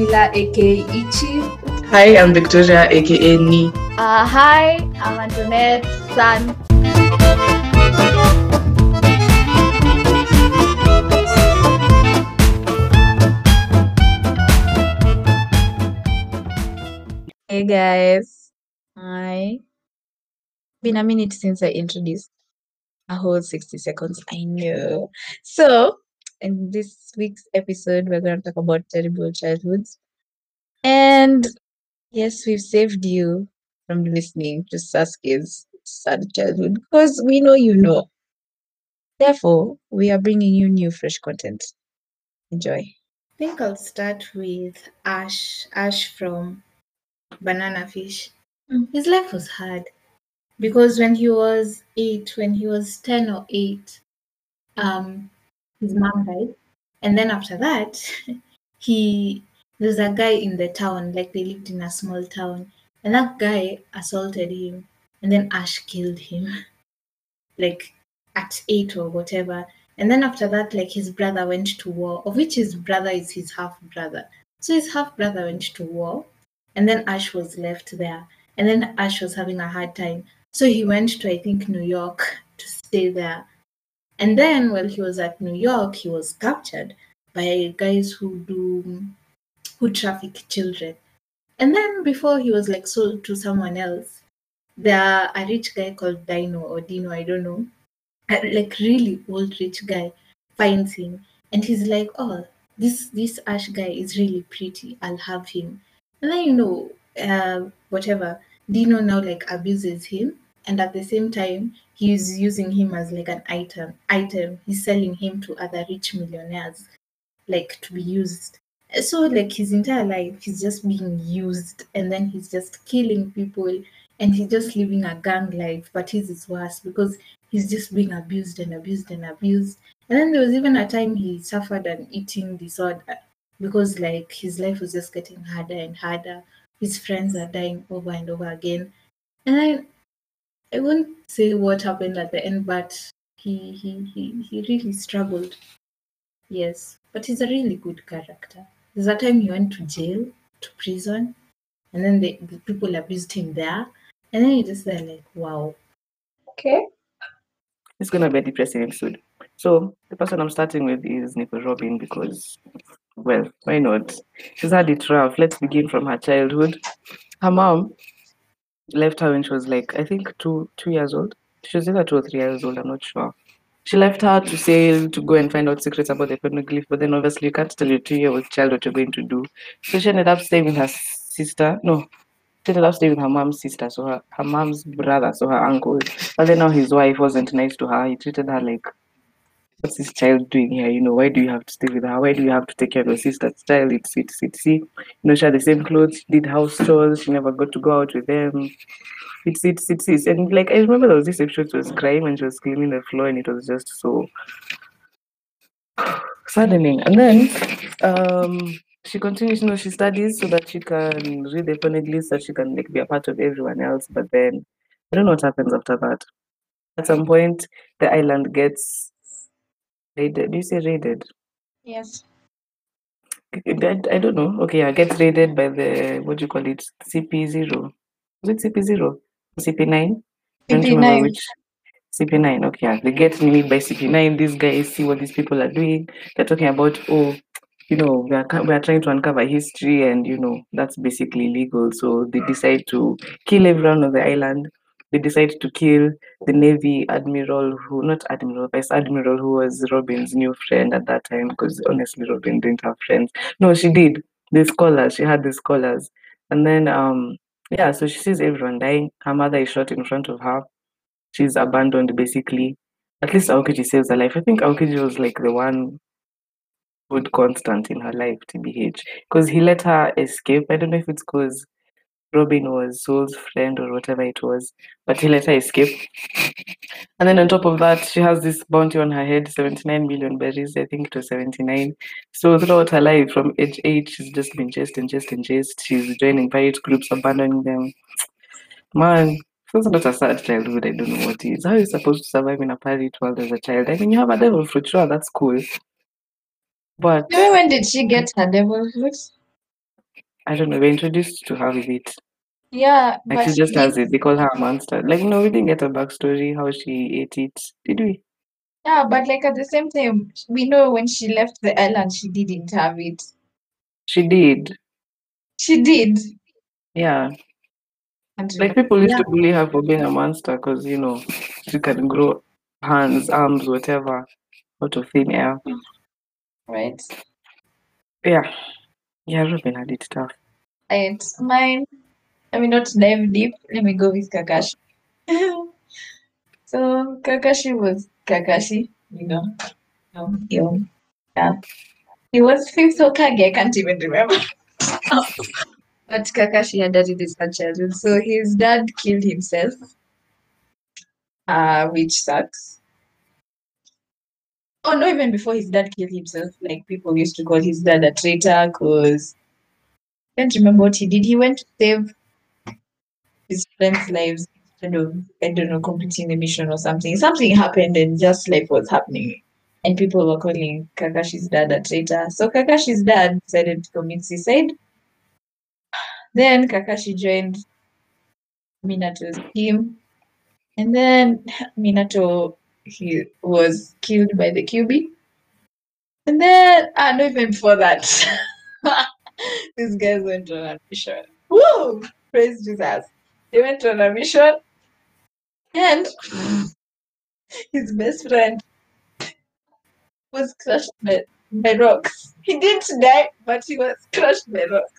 Camila, aka Ichi. Hi, I'm Victoria, aka Ni. Uh, hi, I'm Antoinette San. Hey guys. Hi. Been a minute since I introduced a whole 60 seconds. I know. So, in this week's episode, we're going to talk about terrible childhoods. And yes, we've saved you from listening to Sasuke's sad childhood because we know you know. Therefore, we are bringing you new, fresh content. Enjoy. I think I'll start with Ash. Ash from Banana Fish. Mm. His life was hard because when he was eight, when he was ten or eight, um, his mom died, and then after that, he there's a guy in the town, like they lived in a small town, and that guy assaulted him, and then Ash killed him, like at eight or whatever. And then after that, like his brother went to war, of which his brother is his half brother. So his half brother went to war, and then Ash was left there. And then Ash was having a hard time. So he went to, I think, New York to stay there. And then while he was at New York, he was captured by guys who do who traffic children. And then before he was like sold to someone else, there a rich guy called Dino or Dino, I don't know, like really old rich guy finds him and he's like, Oh, this this Ash guy is really pretty. I'll have him. And then you know, uh, whatever, Dino now like abuses him and at the same time he's using him as like an item item. He's selling him to other rich millionaires like to be used. So like his entire life he's just being used and then he's just killing people and he's just living a gang life, but his is worse because he's just being abused and abused and abused. And then there was even a time he suffered an eating disorder because like his life was just getting harder and harder. His friends are dying over and over again. And I I won't say what happened at the end, but he he he, he really struggled. Yes. But he's a really good character. There's a time he went to jail, to prison, and then the, the people abused him there. And then you just there like, wow. Okay. It's gonna be a depressing episode. So the person I'm starting with is Nico Robin because, well, why not? She's had it rough. Let's begin from her childhood. Her mom left her when she was like, I think two two years old. She was either two or three years old. I'm not sure. She left her to sail to go and find out secrets about the poneglyph, but then obviously you can't tell your two-year-old child what you're going to do. So she ended up staying with her sister. No, she ended up staying with her mom's sister, so her, her mom's brother, so her uncle. But then now his wife wasn't nice to her. He treated her like, what's this child doing here? You know, why do you have to stay with her? Why do you have to take care of your sister's child? It's it's it's see. You know, she had the same clothes, did house chores, she never got to go out with them. It's it's it's, it's and like I remember there was this episode she was crying and she was cleaning the floor and it was just so saddening. And then um she continues, you know, she studies so that she can read the poneglyphs, so she can like be a part of everyone else. But then I don't know what happens after that. At some point, the island gets raided. Do you say raided? Yes. I, I don't know. Okay, yeah, get raided by the what do you call it? CP zero. Was it CP zero? CP nine? Don't remember CP9. which CP nine. Okay, yeah, they get me by CP nine. These guys see what these people are doing. They're talking about oh, you know, we are we are trying to uncover history, and you know that's basically illegal. So they decide to kill everyone on the island. They decide to kill the Navy admiral, who not admiral, vice admiral, who was Robin's new friend at that time. Because honestly, Robin didn't have friends. No, she did. The scholars, she had the scholars, and then um yeah, so she sees everyone dying. Her mother is shot in front of her. She's abandoned basically. At least Aokiji saves her life. I think Aokiji was like the one good constant in her life, TBH. Because he let her escape. I don't know if it's because Robin was Saul's friend or whatever it was, but he let her escape. And then on top of that, she has this bounty on her head 79 million berries. I think it was 79. So throughout her life, from age 8, she's just been chased and chased and chased. She's joining pirate groups, abandoning them. Man, that's not a sad childhood. I don't know what is. How are you supposed to survive in a pirate world as a child? I mean, you have a devil fruit, sure, that's cool. But when did she get her devil fruit? I don't know, we're introduced to her with it. Yeah, Like but she just has it. They call her a monster. Like no, we didn't get a backstory how she ate it. Did we? Yeah, but like at the same time, we know when she left the island, she didn't have it. She did. She did. Yeah. And Like people used Yeah. to bully her for being a monster because you know she can grow hands, arms, whatever out of thin air. right? Yeah. Yeah, Robin had it tough. And mine, let me not dive deep. Let me go with Kakashi. so Kakashi was Kakashi, you know. No, you yeah. He was fifth Hokage, I can't even remember. but Kakashi had a sad childhood. So his dad killed himself. Uh, which sucks. Oh no, even before his dad killed himself, like people used to call his dad a traitor because can't remember what he did. He went to save his friends' lives instead of, I don't know, completing the mission or something. Something happened and just life was happening. And people were calling Kakashi's dad a traitor. So Kakashi's dad decided to commit suicide. Then Kakashi joined Minato's team. And then Minato he was killed by the Kyuubi. And then, ah, no, even before that, these guys went on a mission. Woo! Praise Jesus. They went on a mission, and his best friend was crushed by, by rocks. He didn't die, but he was crushed by rocks.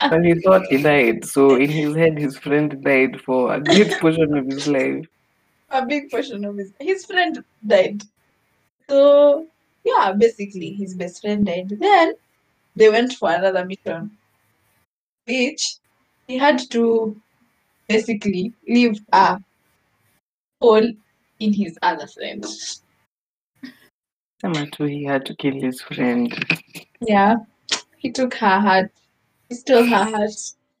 And he thought he died. So in his head his friend died for a good portion of his life. A big portion of his his friend died. So yeah, basically his best friend died. Then they went for another mission, which he had to basically leave a hole in his other friend. Yamato, he had to kill his friend. Yeah, he took her heart. He stole her heart.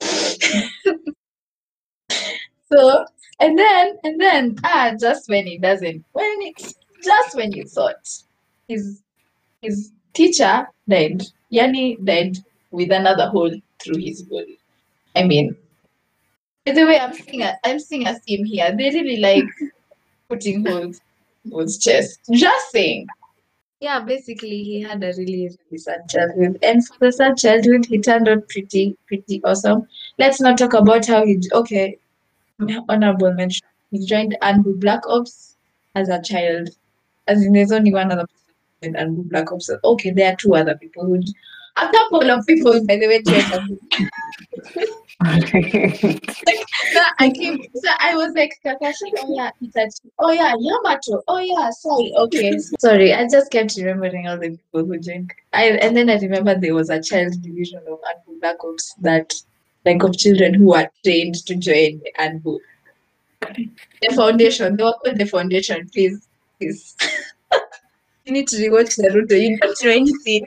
so and then and then ah, just when he doesn't, when it's just when you thought his his teacher died, Yani died with another hole through his body. I mean, by the way, I'm seeing a I'm seeing a theme here. They really like putting holes in his chest. Just saying. Yeah, basically he had a really, really sad childhood. And for the sad childhood, he turned out pretty, pretty awesome. Let's not talk about how he okay, honorable mention. He joined Anbu Black Ops as a child. As in there's only one other person in Anbu Black Ops. Okay, there are two other people who a couple of people by the way joined so I came, so I was like, Kakashi, oh yeah, Itachi, oh yeah, Yamato, oh yeah, sorry, okay. Sorry, I just kept remembering all the people who joined. I and then I remember there was a child division of Anbu Black Ops that, like, of children who are trained to join Anbu. The foundation, were called the foundation, please, please. you need to rewatch Naruto. You don't know anything.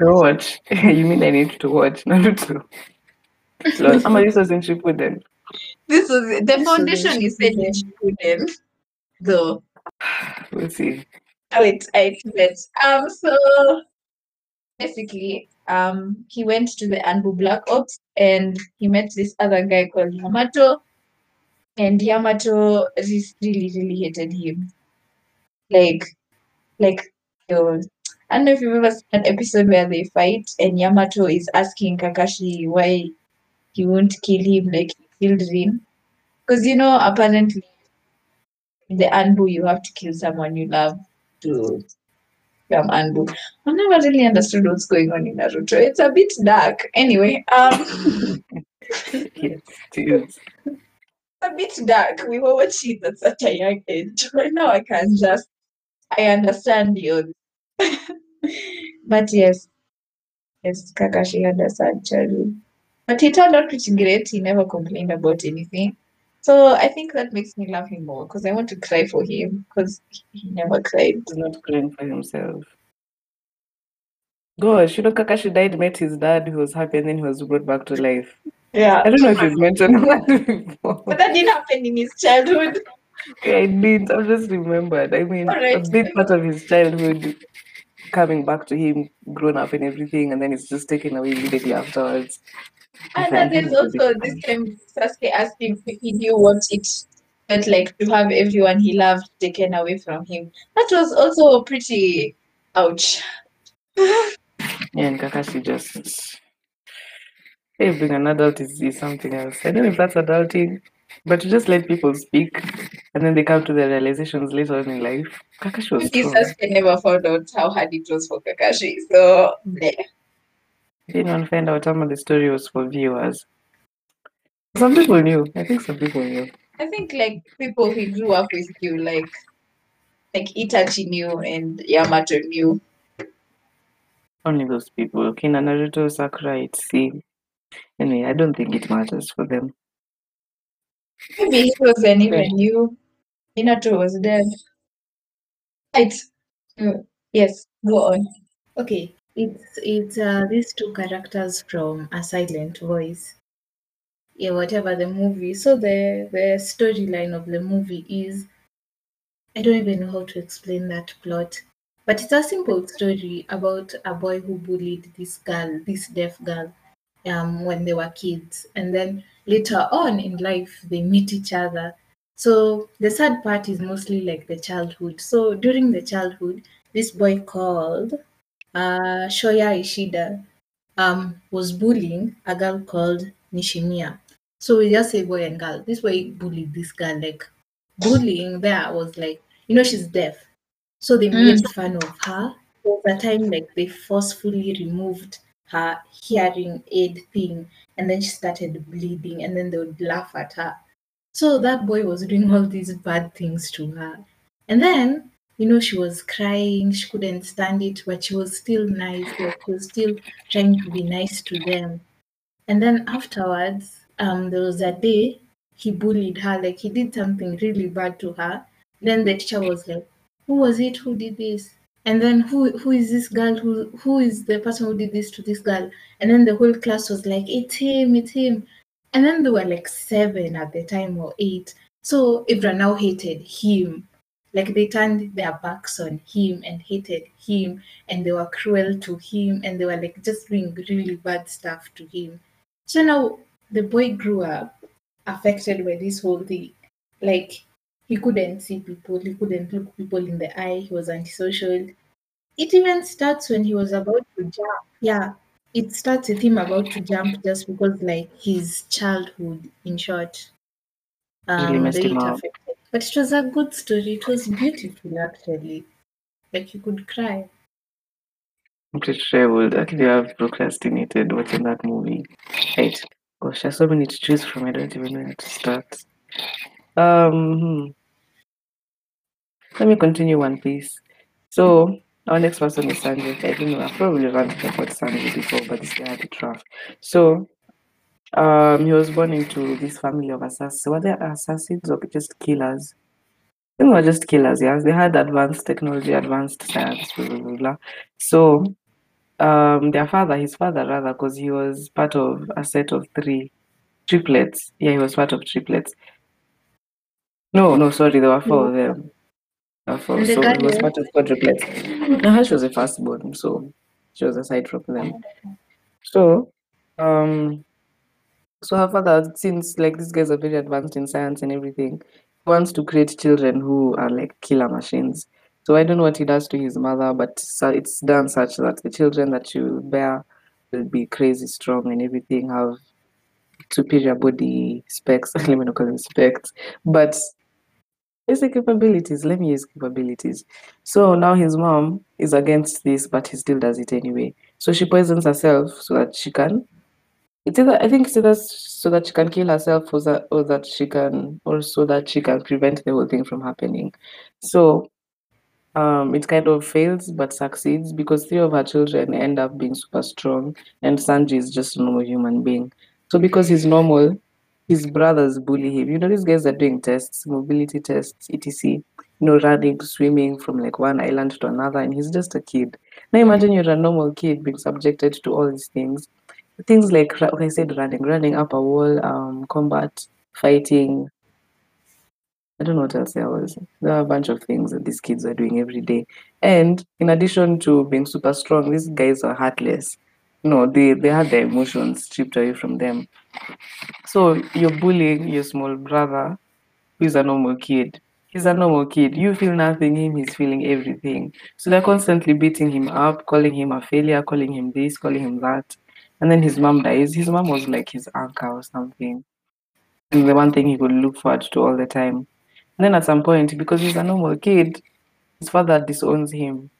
watch. you mean I need to watch Naruto? Lord, somebody was in Shippuden. This was the This foundation is said in Shippuden, though. We'll see. Wait, I wait. Um, so basically, um, he went to the Anbu Black Ops and he met this other guy called Yamato, and Yamato just really, really hated him. Like, like, I don't know if you've ever seen an episode where they fight and Yamato is asking Kakashi why he won't kill him like he killed Rin. Because you know, apparently in the Anbu you have to kill someone you love to become Anbu. I never really understood what's going on in Naruto. It's a bit dark. Anyway, um Yes, a bit dark. We were watching it at such a young age. Right now I can just I understand you. but yes. Yes, Kakashi had a sad childhood. But he turned out pretty great. He never complained about anything. So I think that makes me love him more because I want to cry for him because he never cried. He's not crying for himself. Gosh, you know, Kakashi died, met his dad, who was happy, and then he was brought back to life. Yeah. I don't know if you've mentioned that before. But that didn't happen in his childhood. Yeah, I did. I've just remembered. I mean, a big part of his childhood coming back to him grown up and everything, and then it's just taken away immediately afterwards. And then there's it a bit also this time Sasuke asking if he knew what it felt like to have everyone he loved taken away from him. That was also pretty ouch. Yeah, and Kakashi just hey, being an adult is, is something else. I don't know if that's adulting, but to just let people speak and then they come to their realizations later on in life. Kakashi was. Sasuke never found out how hard it was for Kakashi. So bleh. Didn't one find out some of the story was for viewers. Some people knew. I think some people knew. I think like people who grew up with you, like like Itachi knew and Yamato knew. Only those people. Kina Naruto, Sakura, Itzy. Anyway, I don't think it matters for them. Maybe it wasn't even new. Minato was dead. Right. Mm, Yes, go on. Okay, it's it's uh, these two characters from A Silent Voice. Yeah, whatever the movie. So the the storyline of the movie is, I don't even know how to explain that plot, but it's a simple story about a boy who bullied this girl, this deaf girl, um, when they were kids, and then later on in life they meet each other. So the sad part is mostly like the childhood. So during the childhood, this boy called uh, Shoya Ishida um, was bullying a girl called Nishimiya. So we just say boy and girl. This boy bullied this girl. Like bullying there was like, you know, she's deaf. So they Mm. made fun of her. Over time like they forcefully removed her hearing aid thing and then she started bleeding and then they would laugh at her. So that boy was doing all these bad things to her. And then, you know, she was crying, she couldn't stand it, but she was still nice, she was still trying to be nice to them. And then afterwards, um, there was a day he bullied her, like he did something really bad to her. Then the teacher was like, Who was it who did this? And then who who is this girl who who is the person who did this to this girl? And then the whole class was like, It's him, it's him. And then they were like seven at the time or eight. So Ibra now hated him. Like they turned their backs on him and hated him and they were cruel to him and they were like just doing really bad stuff to him. So now the boy grew up affected by this whole thing. Like he couldn't see people, he couldn't look people in the eye, he was antisocial. It even starts when he was about to jump. Yeah, it starts with him about to jump just because like his childhood, in short, Really um, messed him up. affected. But it was a good story. It was beautiful actually. Like you could cry. I'm pretty sure I would actually have procrastinated watching that movie. Right. Gosh, there's so many to choose from. I don't even know where to start. Um, hmm. let me continue one piece. So, our next person is Sanji. I don't know, I've probably ranted about Sanji before, but this guy had it rough. So, um, he was born into this family of assassins. Were they assassins or just killers? They were just killers, yes. They had advanced technology, advanced science, blah, blah, blah. So, um, their father, his father rather, because he was part of a set of three triplets. Yeah, he was part of triplets. No, no, sorry, there were four of them. Four. So he was part of quadruplets. No, she was a firstborn, so she was aside from them. So, um, so her father, since like these guys are very advanced in science and everything, wants to create children who are like killer machines. So I don't know what he does to his mother, but it's done such that the children that she will bear will be crazy strong and everything, have superior body specs. Let me not call them specs, but basic capabilities. Let me use capabilities. So now his mom is against this, but he still does it anyway. So she poisons herself so that she can. It's either I think it's either so that she can kill herself, or that or that she can, or so that she can prevent the whole thing from happening. So um, it kind of fails but succeeds because three of her children end up being super strong, and Sanji is just a normal human being. So because he's normal, his brothers bully him. You know, these guys are doing tests, mobility tests, etc. You know, running, swimming from like one island to another, and he's just a kid. Now imagine you're a normal kid being subjected to all these things. Things like, I said running, running up a wall, um, combat, fighting, I don't know what else there was. There are a bunch of things that these kids are doing every day. And in addition to being super strong, these guys are heartless. No, they, they had their emotions stripped away from them. So you're bullying your small brother, who's a normal kid. He's a normal kid. You feel nothing, him, he's feeling everything. So they're constantly beating him up, calling him a failure, calling him this, calling him that. And then his mom dies. His mom was like his uncle or something. And the one thing he could look forward to all the time. And then at some point, because he's a normal kid, his father disowns him.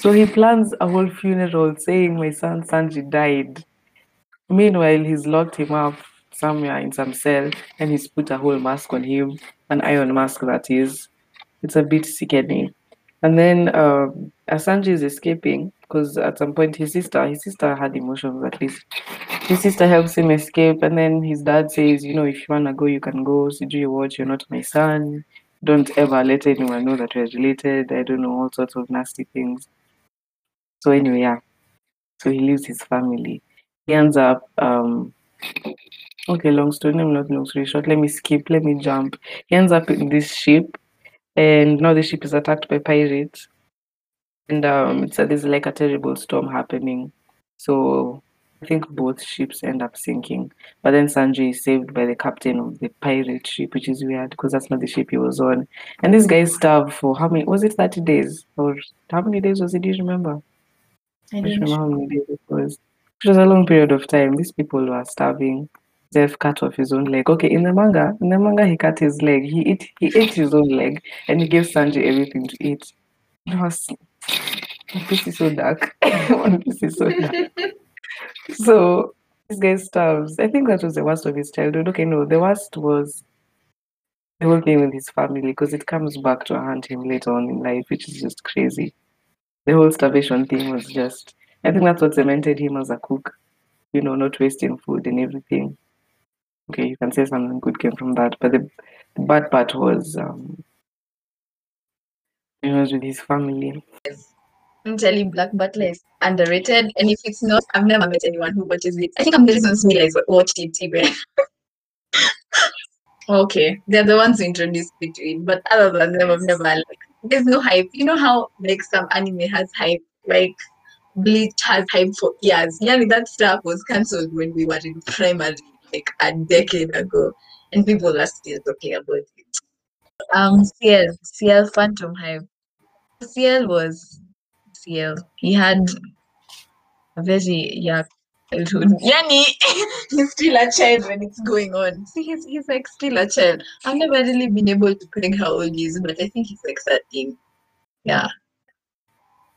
So he plans a whole funeral saying my son Sanji died. Meanwhile, he's locked him up somewhere in some cell and he's put a whole mask on him, an iron mask that is. It's a bit sickening. And then um, as Sanji is escaping, because at some point his sister, his sister had emotions at least. His sister helps him escape, and then his dad says, you know, if you wanna go, you can go. So do you watch? You're not my son. Don't ever let anyone know that we're related. I don't know all sorts of nasty things. So anyway, yeah. So he leaves his family. He ends up um okay, long story, no, not long story short. Let me skip, let me jump. He ends up in this ship and now the ship is attacked by pirates. And um it's a, there's like a terrible storm happening. So I think both ships end up sinking. But then Sanji is saved by the captain of the pirate ship, which is weird because that's not the ship he was on. And this guy starved for how many was it 30 days? Or how many days was it? Do you remember? I don't remember how many days it was. It was a long period of time. These people were starving. They've cut off his own leg. Okay, in the manga, in the manga, he cut his leg. He ate, he ate his own leg, and he gave Sanji everything to eat. It was piece is so dark. piece is so dark. So this guy starves. I think that was the worst of his childhood. Okay, no, the worst was the whole thing with his family because it comes back to haunt him later on in life, which is just crazy. The whole starvation thing was just, I think that's what cemented him as a cook, you know, not wasting food and everything. Okay, you can say something good came from that, but the, the bad part was, um, it was with his family. I'm telling Black Butler is underrated. And if it's not, I've never met anyone who watches it. I think I'm the reason Smila is watched it even. okay, they're the ones who introduced me to it. But other than them, I've never like there's no hype. You know how like some anime has hype, like Bleach has hype for years. Yeah, that stuff was cancelled when we were in primary, like a decade ago, and people are still talking about it. Um, Ciel, CL Phantom hype. Ciel was Ciel. He had a very young childhood. Yani, he's still a child when it's going on. See, he's, he's like still a child. I've never really been able to peg how old he is, but I think he's like 13. Yeah.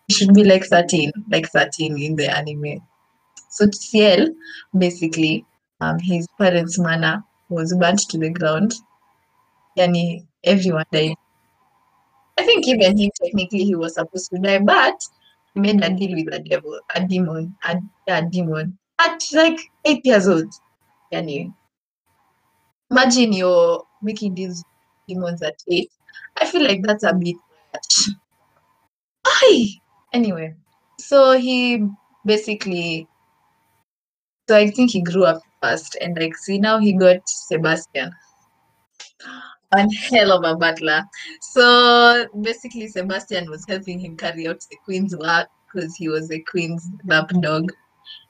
He should be like 13, like 13 in the anime. So Ciel, basically, um, his parents' manor was burnt to the ground. Yani, everyone died. I think even him, technically, he was supposed to die, but he made a deal with a devil, a demon, a, a demon at like eight years old. Yani, imagine you're making these demons at eight. I feel like that's a bit much. Aye. Anyway, so he basically, so I think he grew up fast, and like, see, now he got Sebastian one hell of a butler. So basically, Sebastian was helping him carry out the queen's work because he was the queen's lapdog.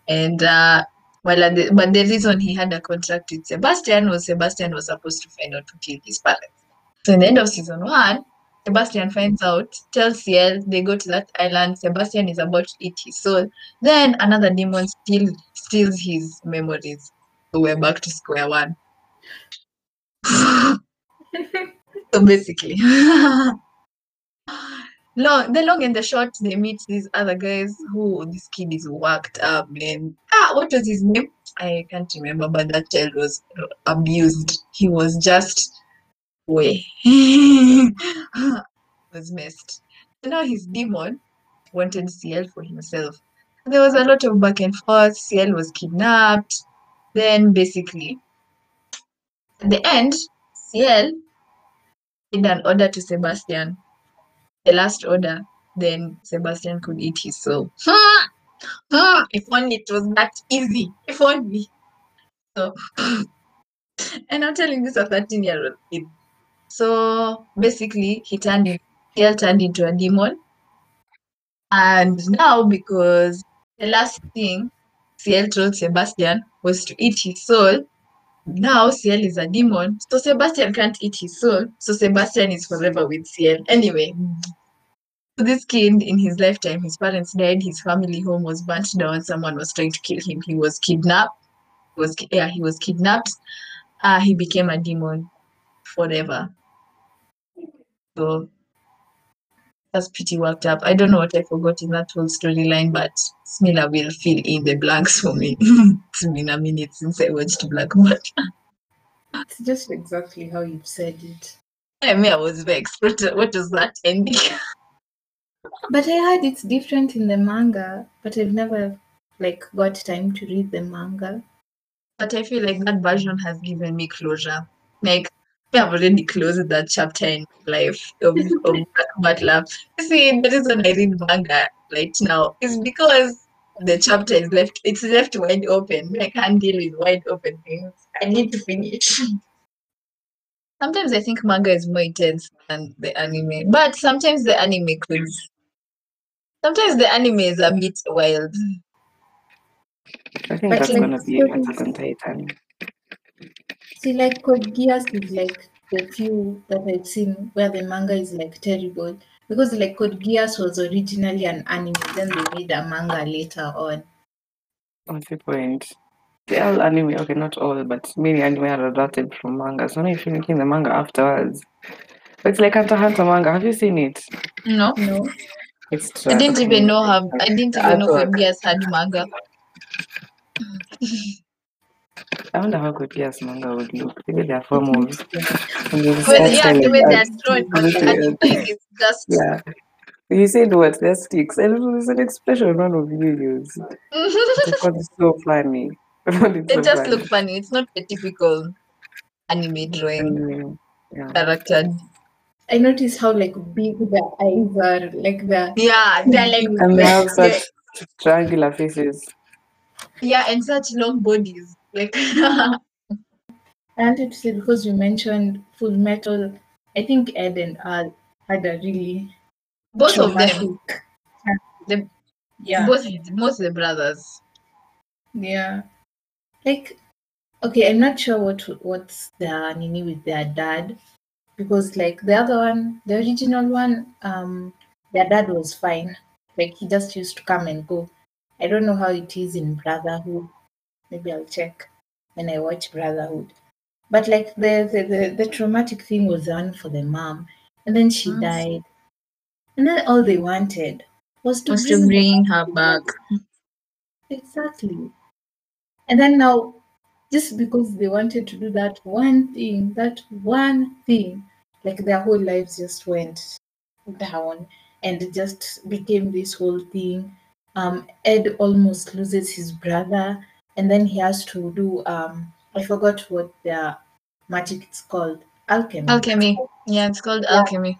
And uh, well, and the, but the reason he had a contract with Sebastian was Sebastian was supposed to find out to killed his parents. So in the end of season one, Sebastian finds out, tells Ciel, they go to that island. Sebastian is about to eat his soul. Then another demon steals steals his memories. We're back to square one. so basically long the long and the short they meet these other guys who this kid is worked up and ah what was his name? I can't remember but that child was abused. He was just way was messed. So now his demon wanted Ciel for himself. There was a lot of back and forth. Ciel was kidnapped then basically at the end Ciel did an order to Sebastian. The last order, then Sebastian could eat his soul. If only it was that easy. If only. So, and I'm telling this a 13 year old kid. So basically, he turned in, Ciel turned into a demon. And now, because the last thing Ciel told Sebastian was to eat his soul, now Ciel is a demon. So Sebastian can't eat his soul. So Sebastian is forever with Ciel. Anyway, this kid in his lifetime, his parents died, his family home was burnt down, someone was trying to kill him. He was kidnapped. He was yeah, he was kidnapped. Uh, he became a demon forever. So that's pretty worked up. I don't know what I forgot in that whole storyline, but Smilla will fill in the blanks for me. it's been a minute since I watched Black Manta. It's just exactly how you've said it. I mean, I was vexed. What, what was that ending? But I heard it's different in the manga, but I've never like got time to read the manga. But I feel like that version has given me closure. Like, I have already closed that chapter in my life of, of Black Butler. See, the reason I read manga right now is because the chapter is left, it's left wide open. I can't deal with wide open things. I need to finish. Sometimes I think manga is more intense than the anime, but sometimes the anime could. Sometimes the anime is a bit wild. I think But that's gonna be Attack on Titan. See, like Code Geass is like the few that I've seen where the manga is like terrible because like Code Geass was originally an anime, then they made a manga later on. What's the point? The all anime, okay, not all, but many anime are adapted from manga. So now if you're making the manga afterwards, But it's like Hunter x Hunter manga. Have you seen it? No, No, It's true. I didn't even know how. I didn't even know Artwork. Code Geass had manga. I wonder how good Geass manga would look. Maybe there are four moves. And there's yeah, the way they're art. drawn on the anime is just. Yeah. You said what? There's sticks. And it was an expression none of you used. I found it so funny. I found it so just funny. look funny. It's not the typical anime drawing Anyway, yeah. character. I noticed how like big their eyes are, like the Yeah, they're like And they have such triangular faces. yeah, and such long bodies. Like I wanted to say because you mentioned Full Metal, I think Ed and Al had a really both of them. The- yeah, both most of the brothers. yeah. Like, okay, I'm not sure what what's the anime with their dad, because like the other one, the original one, um, their dad was fine. Like he just used to come and go. I don't know how it is in Brotherhood. Maybe I'll check when I watch Brotherhood. But like the the, the, the traumatic thing was the one for the mom, and then she died, and then all they wanted was to Was to bring bring her back. Exactly. And then now, just because they wanted to do that one thing, that one thing, like their whole lives just went down and it just became this whole thing. Um, Ed almost loses his brother, and then he has to do um, I forgot what the magic is called. Alchemy. Alchemy. Yeah, it's called alchemy.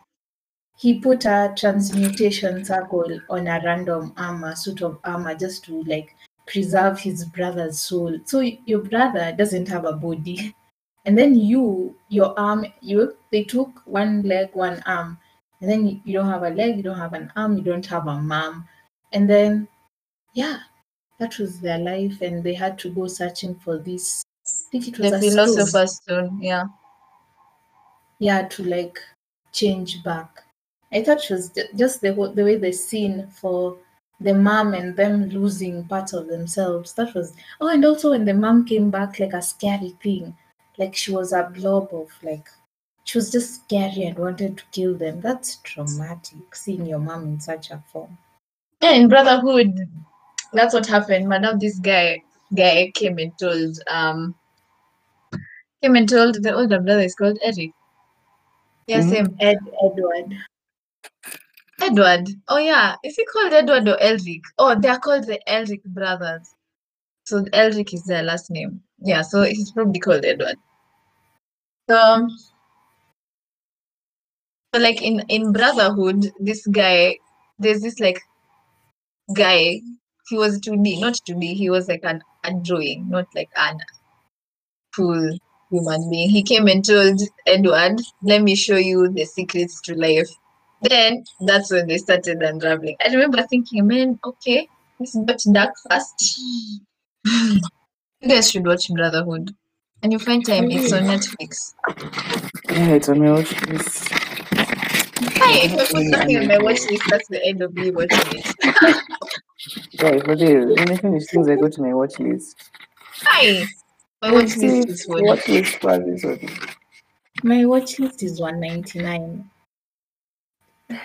he put a transmutation circle on a random armor suit of armor just to like preserve his brother's soul so your brother doesn't have a body and then you your arm you they took one leg one arm and then you don't have a leg you don't have an arm you don't have a mom and then yeah that was their life and they had to go searching for this i think it was The philosopher's stone. Yeah. yeah to like change back. I thought it was just the the way the scene for the mom and them losing part of themselves. That was oh and also when the mom came back like a scary thing. Like she was a blob of like she was just scary and wanted to kill them. That's traumatic seeing your mom in such a form. Yeah, in Brotherhood, that's what happened. But now this guy guy came and told um came and told the older brother is called Eric. Yeah, Mhm. same. ed edward Edward. Oh yeah. Is he called Edward or Elric? Oh, they are called the Elric brothers. So Elric is their last name. Yeah, so he's probably called Edward. So, so like in in Brotherhood, this guy, there's this like guy. He was 2D, not 2D. He was like an a drawing, not like an full human being. He came and told Edward, "Let me show you the secrets to life." Then that's when they started unraveling. I remember thinking, "Man, okay, this got dark fast." you guys should watch Brotherhood, and you find time. It's on Netflix. Yeah, it's on my watch list. Hey, if I put something on my watch list, that's the end of me watching it. Guys, but real, when I finish things, I go to my watch list. Hi, my watch list is full. Watch list for this one. My watch list is 199. My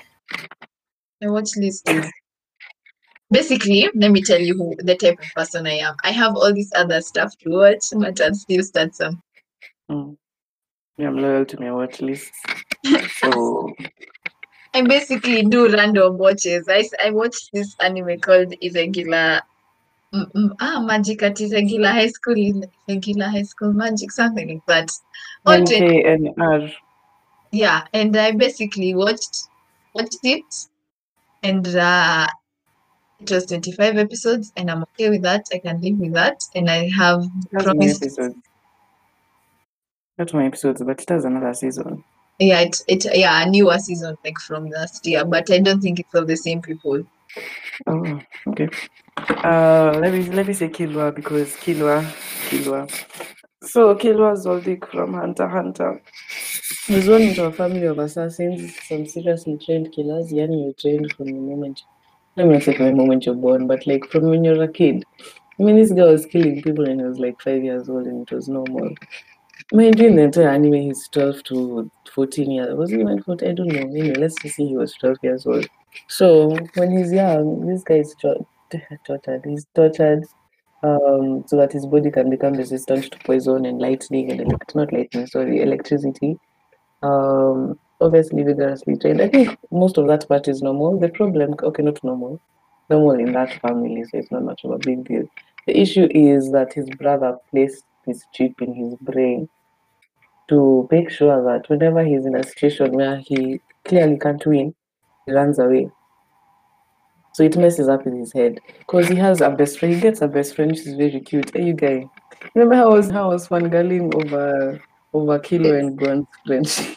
watch list is basically. Let me tell you who the type of person I am. I have all this other stuff to watch, but I'll still start some. Mm. Yeah, I'm loyal to my watch list. So I basically do random watches. I, I watched this anime called Irregular. Ah, Magic at Irregular High School, Irregular High School Magic, something like that. All 20 NKNR. yeah, and I basically watched watched it, and uh, it was 25 episodes, and I'm okay with that. I can live with that, and I have That's promised. Not my episodes, but it has another season. Yeah, it, it yeah, a newer season like from last year, but I don't think it's of the same people. Oh, okay. Uh, let me let me say Killua because Killua, Killua. So Killua Zoldyck from Hunter Hunter was one into a family of assassins, some seriously trained killers. Yani you're trained from the moment. Let me not say from the moment you're born, but like from when you're a kid. I mean, this guy was killing people when he was like five years old, and it was normal. You, in the entire anime, he's 12 to 14 years. Was he even 14? I don't know. Anyway, let's just say he was 12 years old. So when he's young, this guy is tortured. He's tortured um, so that his body can become resistant to poison and lightning and elect- not lightning, sorry, electricity. Um, obviously vigorously trained. I think most of that part is normal. The problem, okay, not normal, normal in that family, so it's not much of a big deal. The issue is that his brother placed this chip in his brain to make sure that whenever he's in a situation where he clearly can't win, he runs away. So it messes up in his head because he has a best friend. He gets a best friend, She's very cute. Hey, you guy, remember how I was how I was fangirling over over Killua and Gwen's friendship?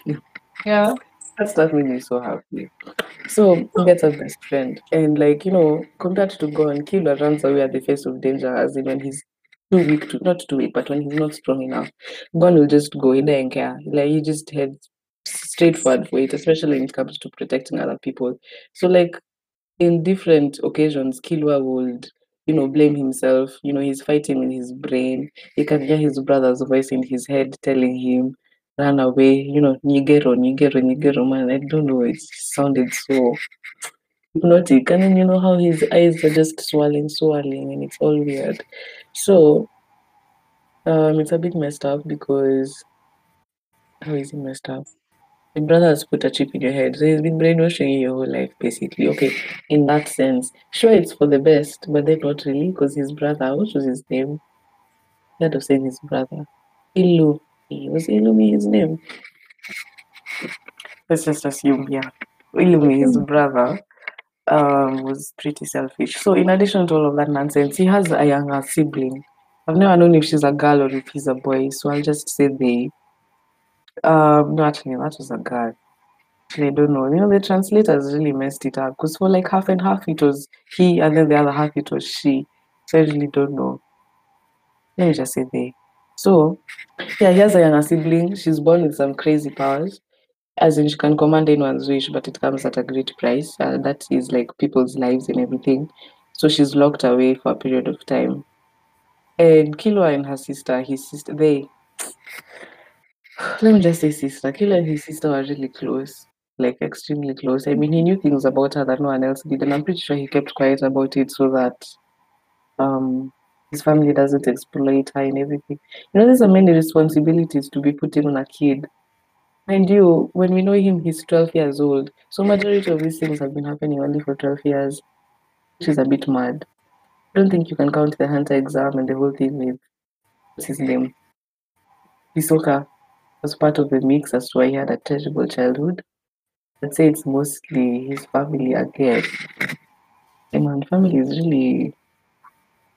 Yeah. that stuff made me so happy. So he gets a best friend, and like you know, compared to Gon, Killua runs away at the face of danger, as in when he's too weak to not too weak, but when he's not strong enough, Gon will just go. He doesn't care. Like he just heads straightforward for it, especially when it comes to protecting other people. So like in different occasions, Killua would, you know, blame himself. You know, he's fighting in his brain. He can hear his brother's voice in his head telling him, run away, you know, Nigero, Nigero, Nigero, man. I don't know. It sounded so hypnotic. And then you know how his eyes are just swelling, swelling, and it's all weird. So um it's a bit messed up because how is it messed up? Your brother has put a chip in your head, so he's been brainwashing you your whole life, basically. Okay, in that sense, sure, it's for the best, but then not really, because his brother, what was his name? Instead of saying his brother, Ilu, was Illumi his name? Let's just assume, yeah, Illumi, his brother, um, was pretty selfish. So, in addition to all of that nonsense, he has a younger sibling. I've never known if she's a girl or if he's a boy, so I'll just say they. Um, no, actually, that was a girl. Actually, I don't know. You know, the translators really messed it up because for like half and half it was he, and then the other half it was she. So I really don't know. Let me just say they. So, yeah, he has a younger sibling. She's born with some crazy powers, as in she can command anyone's wish, but it comes at a great price. Uh, that is like people's lives and everything. So she's locked away for a period of time. And Killua and her sister, his sister, they let me just say sister. Killer and his sister were really close, like extremely close. I mean, he knew things about her that no one else did, and I'm pretty sure he kept quiet about it so that um his family doesn't exploit her and everything. You know, there's so many responsibilities to be putting on a kid. Mind you, when we know him, he's 12 years old. So majority of these things have been happening only for 12 years, which is a bit mad. I don't think you can count the hunter exam and the whole thing with what's his name? Hisoka was part of the mix as to why he had a terrible childhood. I'd say it's mostly his family again. And man, family is really,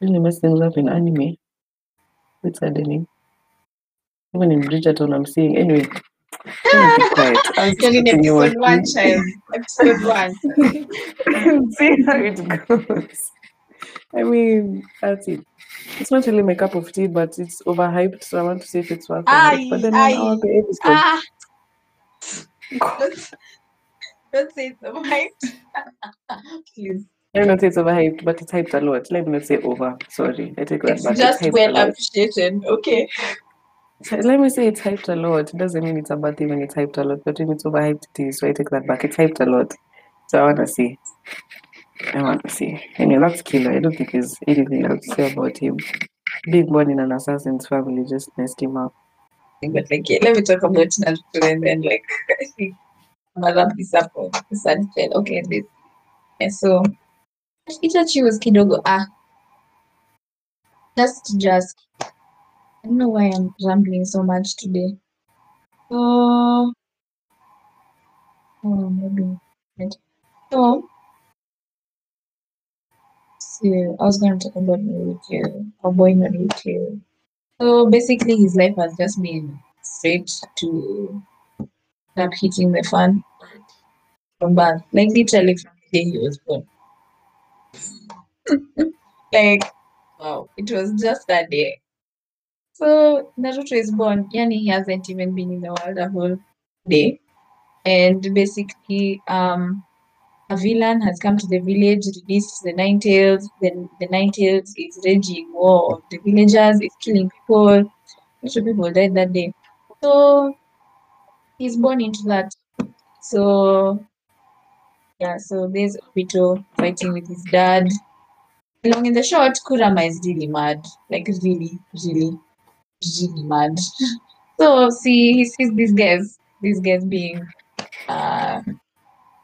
really messing things up in anime. It's saddening. Even in Bridgerton, I'm seeing anyway. Let me be quiet. I'll You're in continue episode one, watching. child. Episode one. see how it goes. I mean, that's it. It's not really my cup of tea, but it's overhyped, so I want to see if it's worth the hype. But then Aye, one hour per episode. Ah, God. don't, don't say it's overhyped. Please. Let me not say it's overhyped, but it's hyped a lot. Let me not say over. Sorry, I take that It's back. just hyped well a lot. appreciated. Okay. Let me say it's hyped a lot. It doesn't mean it's a bad thing when it's hyped a lot, but when it's overhyped, it is. So I take that back. It's hyped a lot. So I want to see. I want to see. Anyway, that's Killua. I don't think there's anything else to say about him. Being born in an assassin's family just messed him up. But like, yeah, let me talk about Naruto and then like, on the sad fail. Okay, this. Yeah, so Itachi was kidogo. Ah, just, just. I don't know why I'm rambling so much today. Uh, so, oh, maybe. So, so I was going to talk about Naruto, or boy Naruto. So basically, his life has just been straight to start hitting the fan from birth, like literally from the day he was born. like, wow, it was just that day. So Naruto is born, yani he hasn't even been in the world a whole day, and basically, um, a villain has come to the village, released the Nine Tails. Then the Nine Tails is raging war of the villagers, is killing people. A lot of people died that day. So he's born into that. So yeah, so there's Obito fighting with his dad. Long in the short, Kurama is really mad. Like really, really, really mad. so see he sees these guys, these guys being uh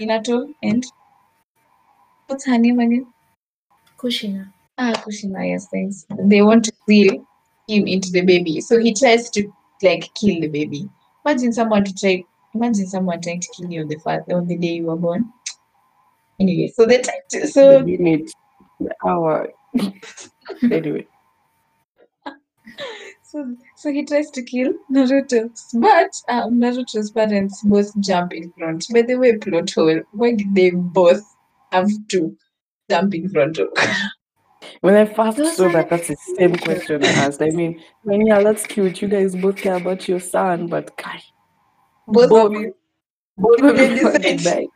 Minato and what's her name again? Kushina. Ah, Kushina, yes, thanks. They want to seal him into the baby. So he tries to like kill the baby. Imagine someone to try imagine someone trying to kill you on the first on the day you were born. Anyway, so they try to So The so minute, the hour. anyway, so so he tries to kill Naruto. But um, Naruto's parents both jump in front. By the way, plot hole, why did they both have to jump in front of when I first Those saw are that, that's the same question I asked. I mean, I mean, yeah, that's cute. You guys both care about your son, but guy, both, Both. of you? both of They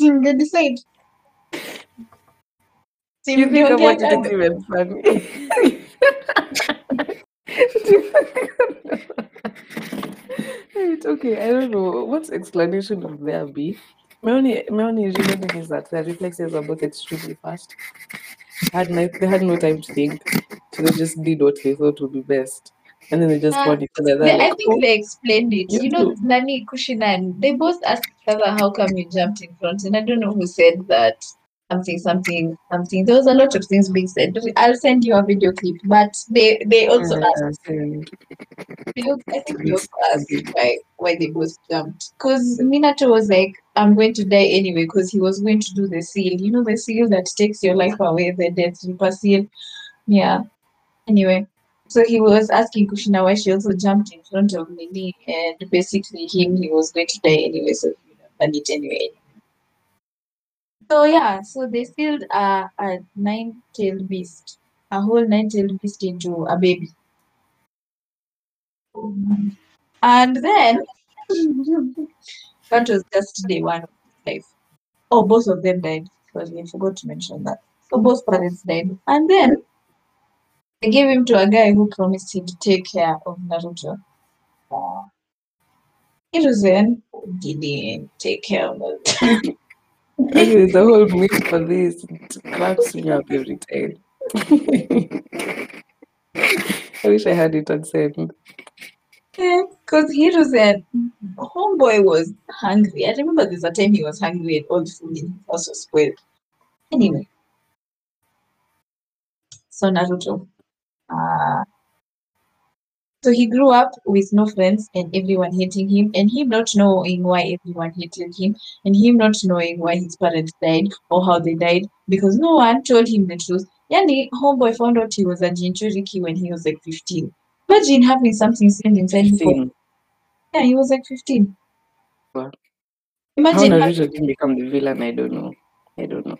you want to decide. Decide. You think about it, Simbiongea it's even funny. it's okay. I don't know what's explanation of there be. My only, my only reason is that their reflexes are both extremely fast. Had no, they had no time to think, so they just did what they thought would be best, and then they just Ah, fought each other. They, They're I think "Oh, they explained it. you You know. Nani, Kushina, and they both asked each other, how come you jumped in front? And I don't know who said that. Something, something, something. There was a lot of things being said. I'll send you a video clip. But they, they also mm-hmm. asked, "Yeah, and they also, I think they also asked why, why they both jumped. Because Minato was like, I'm going to die anyway, because he was going to do the seal. You know, the seal that takes your life away, the Death Reaper seal. Yeah. Anyway, so he was asking Kushina why she also jumped in front of Nini, and basically him, he was going to die anyway, so he would have done it anyway. So yeah, so they sealed a, a nine-tailed beast, a whole nine-tailed beast into a baby. And then that was just day one of life. Oh, both of them died. Sorry, I forgot to mention that. So both parents died. And then they gave him to a guy who promised him to take care of Naruto. Hiruzen didn't take care of Naruto. Okay, the whole week for this cracks me up every time. I wish I had it unsaid. Because Hiruzen, homeboy was hungry. I remember there's a time he was hungry and the food house spoiled. Anyway, so Naruto. Uh, so he grew up with no friends and everyone hating him, and him not knowing why everyone hated him, and him not knowing why his parents died or how they died, because no one told him the truth. Yani, homeboy found out he was a Jinchuriki when he was like 15. Imagine having something sealed inside Thing. Yeah, he was like 15. Wow. How Imagine having, Naruto didn't become the villain, I don't know. I don't know.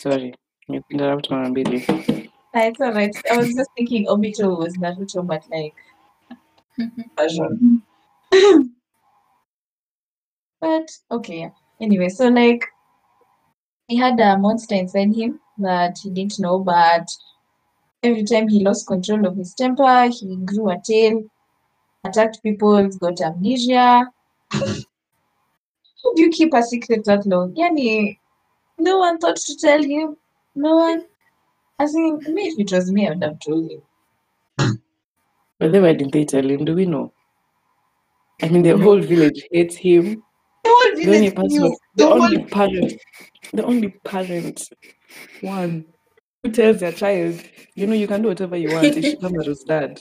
Sorry, you interrupt Marambili. Ah, it's alright. I was just thinking oh, Obito was Naruto, but like version. but okay. Anyway, so like he had a monster inside him that he didn't know, but every time he lost control of his temper, he grew a tail, attacked people, got amnesia. How do you keep a secret that long? Yani, no one thought to tell him. No one. I think maybe if it was me, I would have told him. But then why didn't they tell him? Do we know? I mean, the whole village hates him. The whole The only person, the The whole only parent, the only parent, one who tells their child, you know, you can do whatever you want. It's Shikamaru's dad.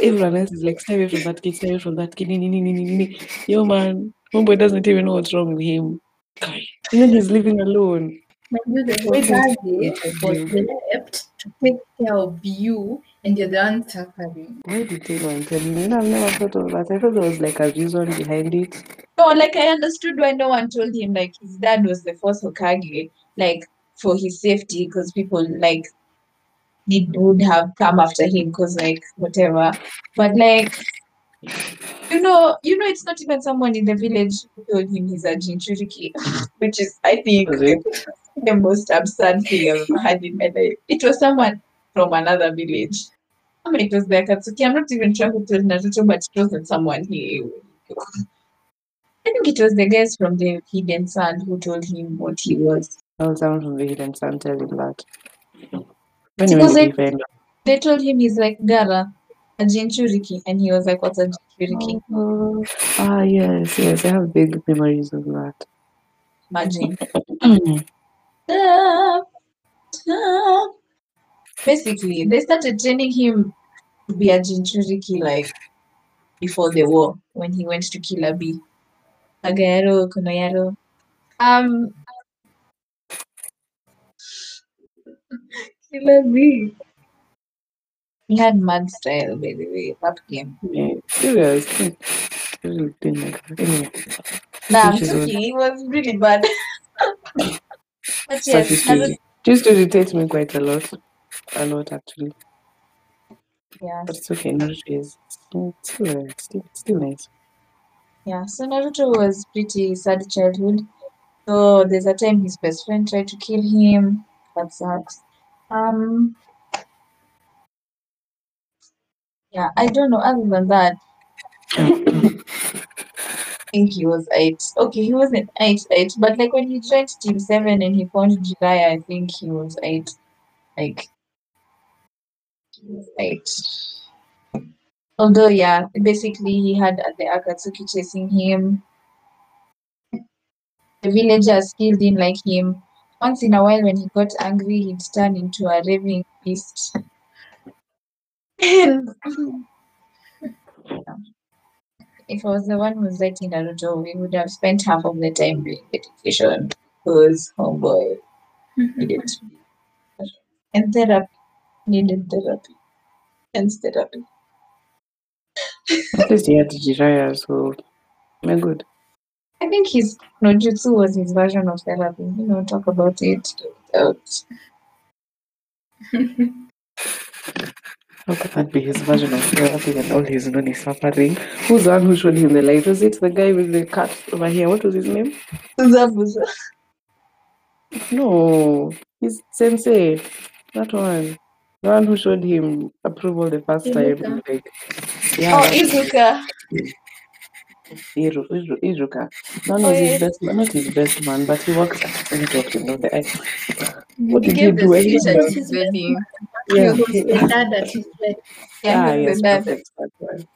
Everyone else is like, stay away from that kid, stay away from that kid. Yo, man, homeboy doesn't even know what's wrong with him. And then he's living alone. Mind you, the Why didn't Hokage they was tell left to take care of you, and you're the one suffering. Why did they not tell me? You know, I've never thought of that. I thought there was like a reason behind it. No, like I understood why no one told him like his dad was the first Hokage, like for his safety, because people like did would have come after him, because like whatever. But like you know, you know, it's not even someone in the village who told him he's a Jinchuriki, which is I think Was it? The most absurd thing I've ever had in my life. It was someone from another village. I mean, it was the Akatsuki. I'm not even sure who tell Naruto, but it wasn't someone he. I think it was the guys from the Hidden Sun who told him what he was. Was someone from the hidden sun told him that. Because, Anyway, like- did he find out? They told him he's like Gaara, a Jinchuriki, and he was like, "What's a Jinchuriki?" Oh, ah, yes, yes. I have big memories of that. Imagine. Stop, stop. Basically, they started training him to be a Jinchuriki like before the war when he went to Killer B. Agayaro, Konoyaro. Um, Killer. He had mad style, by the way, that game. Yeah, serious. I really didn't like that. Anyway, Nah, Which is what- Suki, was really bad. but yes, is Naruto, used to irritate me quite a lot. A lot, actually. yeah, But it's okay. Naruto is still, still, still, still nice. yeah. So Naruto was pretty sad childhood. So there's a time his best friend tried to kill him. That sucks. Um, yeah, I don't know. Other than that, I think he was eight. Okay, he wasn't eight, eight, but like when he joined Team Seven and he found Jiraiya, I think he was eight. Like, he was eight. Although, yeah, basically he had uh, the Akatsuki chasing him. The villagers still didn't like him. Once in a while, when he got angry, he'd turn into a raving beast. And if I was the one who was writing Naruto, we would have spent half of the time doing meditation because homeboy needed mm-hmm. and therapy needed therapy and therapy. At least he had Jiraiya, so we're good. I think his no jutsu was his version of therapy. You know, talk about it. talk it out. How could that be his version of therapy and all his money suffering? Who's the one who showed him the light? Was it the guy with the cat over here? What was his name? Zabuza. No, his sensei. That one. The one who showed him approval the first time. Like, yeah, Oh, that's Izuka. Iru, Iru, Iruka. That Oh, his yeah. best man, not his best man, but he works at the talk, you know, the eye. What did he do? I speech his wedding. Yeah, He was he- the dad at his wedding. Yeah, ah, yes, the perfect. That.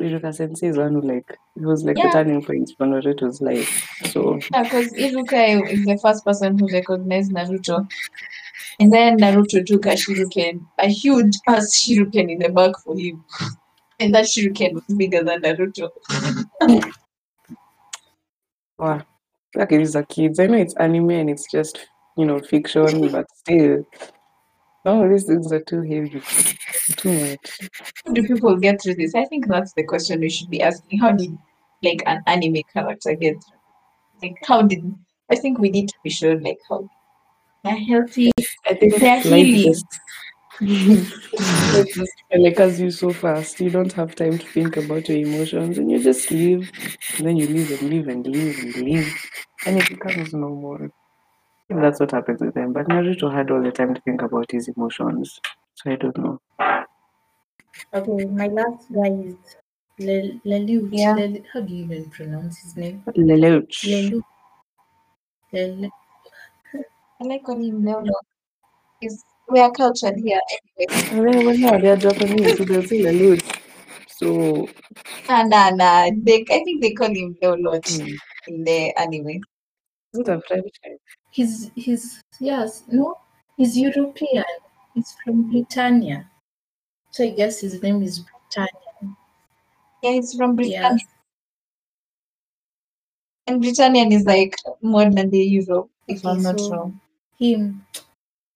Iruka Sensei is one who like it was like Yeah. the turning point for Naruto's life. So Yeah, because Izuka is the first person who recognized Naruto. And then Naruto took a shuriken, a huge ass shuriken in the back for him. And that shuriken was bigger than Naruto. wow. like these are kids. I know it's anime and it's just you know fiction, but still, of these things are too heavy, too much. How do people get through this? I think that's the question we should be asking. How did like an anime character get through? Like how did I think we need to be sure like how they're healthy. I think They're healing. just telecast you so fast. You don't have time to think about your emotions, and you just live. And then you live and live and live and live, and it becomes normal. I think that's what happens with them. But Naruto had all the time to think about his emotions, so I don't know. Okay, my last guy is Le- Lelouch. Yeah. Lel- how do you even pronounce his name? Lelouch. Lelouch. Lel- I like calling him Leolo. Is we are cultured here anyway. And then, well, yeah, they're Japanese, so they'll say Lelouch. So, Nah, nah, nah. They, I think they call him Leolo hmm, in the anime. is it a French guy? He's he's yes no he's European. He's from Britannia. So I guess his name is Britannia. Yeah, he's from Britannia. Yeah. And Britannian is like modern day Europe, if I'm not so wrong. him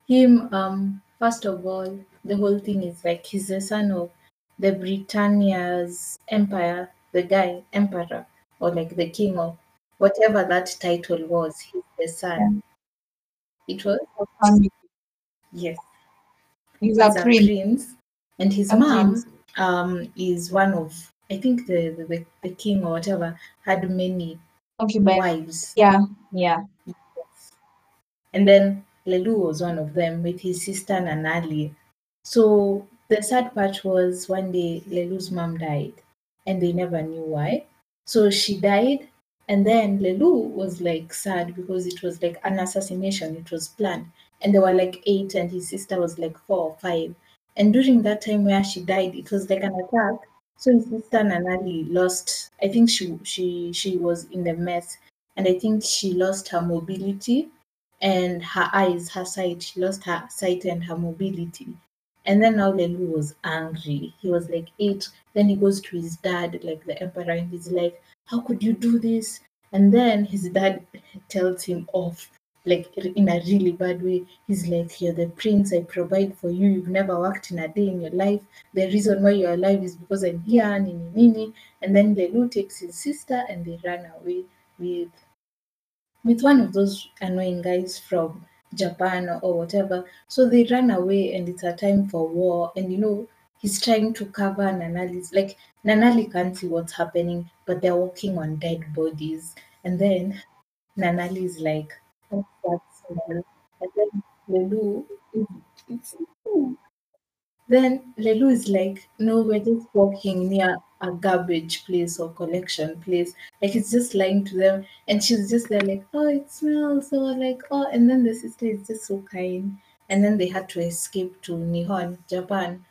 him um first of all the whole thing is like he's the son of the Britannia's empire, the guy emperor or like the king of whatever that title was. He's the son. It was yes. He's a prince. prince, and his A mom um is one of I think the the, the, the king or whatever had many Okay, wives. yeah, yeah. And then Lelu was one of them with his sister Nunnally. So the sad part was one day Lelu's mom died and they never knew why. So she died and then Lelu was like sad because it was like an assassination, it was planned. And they were like eight and his sister was like four or five. And during that time where she died, it was like an attack. So his sister Nunnally lost I think she she she was in the mess and I think she lost her mobility and her eyes, her sight. She lost her sight and her mobility. And then now Lelu was angry. He was like eight. Then he goes to his dad, like the emperor, and he's like, How could you do this? And then his dad tells him off, like in a really bad way. He's like, You're the prince, I provide for you. You've never worked in a day in your life. The reason why you're alive is because I'm here, nini nini. And then Lelu takes his sister and they run away with with one of those annoying guys from Japan or whatever. So they run away and it's a time for war. And you know, he's trying to cover Nunnally's like Nunnally can't see what's happening, but they're walking on dead bodies. And then Nunnally is like, "What's that? And then Lelu is it's then is like, no, we're just walking near a garbage place or collection place. Like it's just lying to them. And she's just there like, oh, it smells. So like, oh, and then the sister is just so kind. And then they had to escape to Nihon, Japan.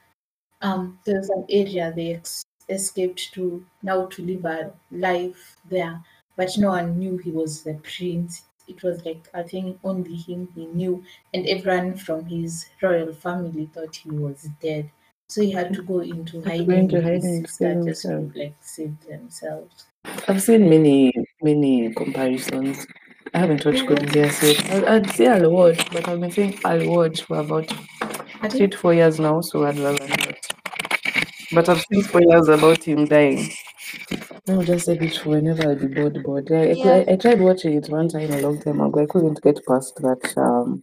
Um, there's an area they ex- escaped to now to live a life there. But no one knew he was the prince. It was like I think only him he knew, and everyone from his royal family thought he was dead. So he had to go into hiding into hiding his to sister just to himself. like save themselves. I've seen many, many comparisons. I haven't watched Code Geass yet. I'd, say I'll watch, but I've been saying I'll watch for about I three to four years now, so I'd rather. But I've seen spoilers about him dying. I'll just say it whenever I'll be bored, bored. I, I, Yeah. I tried watching it one time a long time ago. I couldn't get past that um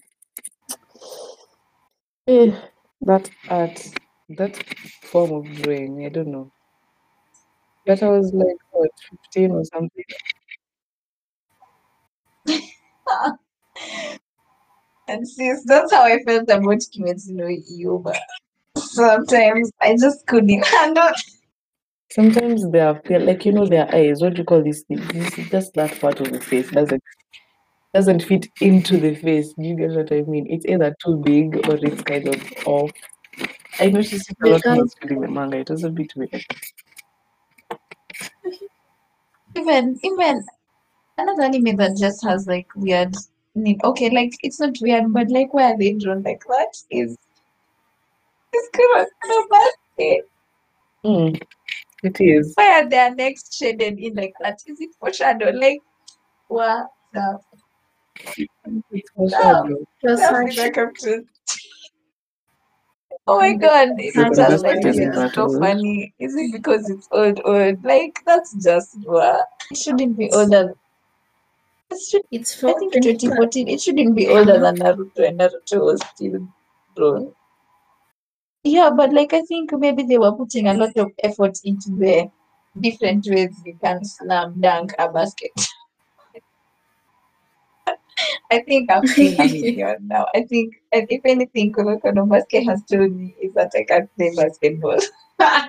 eh, that art, that form of drawing. I don't know. But I was like, what, 15 or something? And sis, that's how I felt about Kimetsu no Yaiba. Sometimes I just couldn't handle. Sometimes they are like you know their eyes. What do you call this thing? This is just that part of the face doesn't doesn't fit into the face. Do you get what I mean? It's either too big or it's kind of off. I noticed it a lot when I guy was reading the manga. It was a bit weird. Even even another anime that just has like weird. Okay, like it's not weird, but like why are they drawn like that is is Kuroko no Basket. Mm, it is. Why are their necks shaded in like that? Is it foreshadow? Like, what? Stop. It's for No. sure, bro. Just Stop like with. Oh my god, it's The just like it's that so old. funny. Is it because it's old old? Like that's just what it shouldn't be older. It should, it's I for think 2014 it shouldn't be older than Naruto and Naruto was still grown. Yeah, but like I think maybe they were putting a lot of effort into the different ways you can slam dunk a basket. I think I'm seeing a million now. I think, and if anything, Kuroko no Basket has told me is that I can play basketball.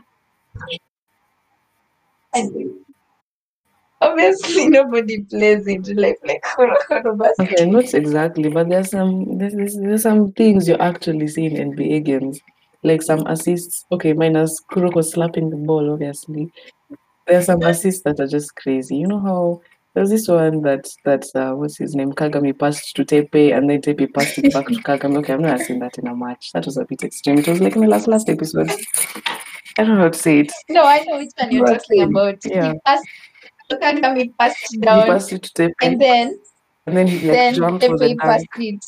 and obviously, nobody plays in real life like Kuroko no Basket. Okay, not exactly, but there's some there's, there's some things you actually see in NBA games, like some assists. Okay, minus Kuroko slapping the ball, obviously. There are some assists that are just crazy. You know how there's this one that that uh, what's his name Kagami passed to Teppei and then Teppei passed it back to Kagami. Okay, I've never seen that in a match. That was a bit extreme. It was like in the last last episode. I don't know how to say it. No, I know which one you're But, talking um, about. yeah. He passed, Kagami passed He down, passed it to Teppei and then and then he like then jumped for the Teppei passed it.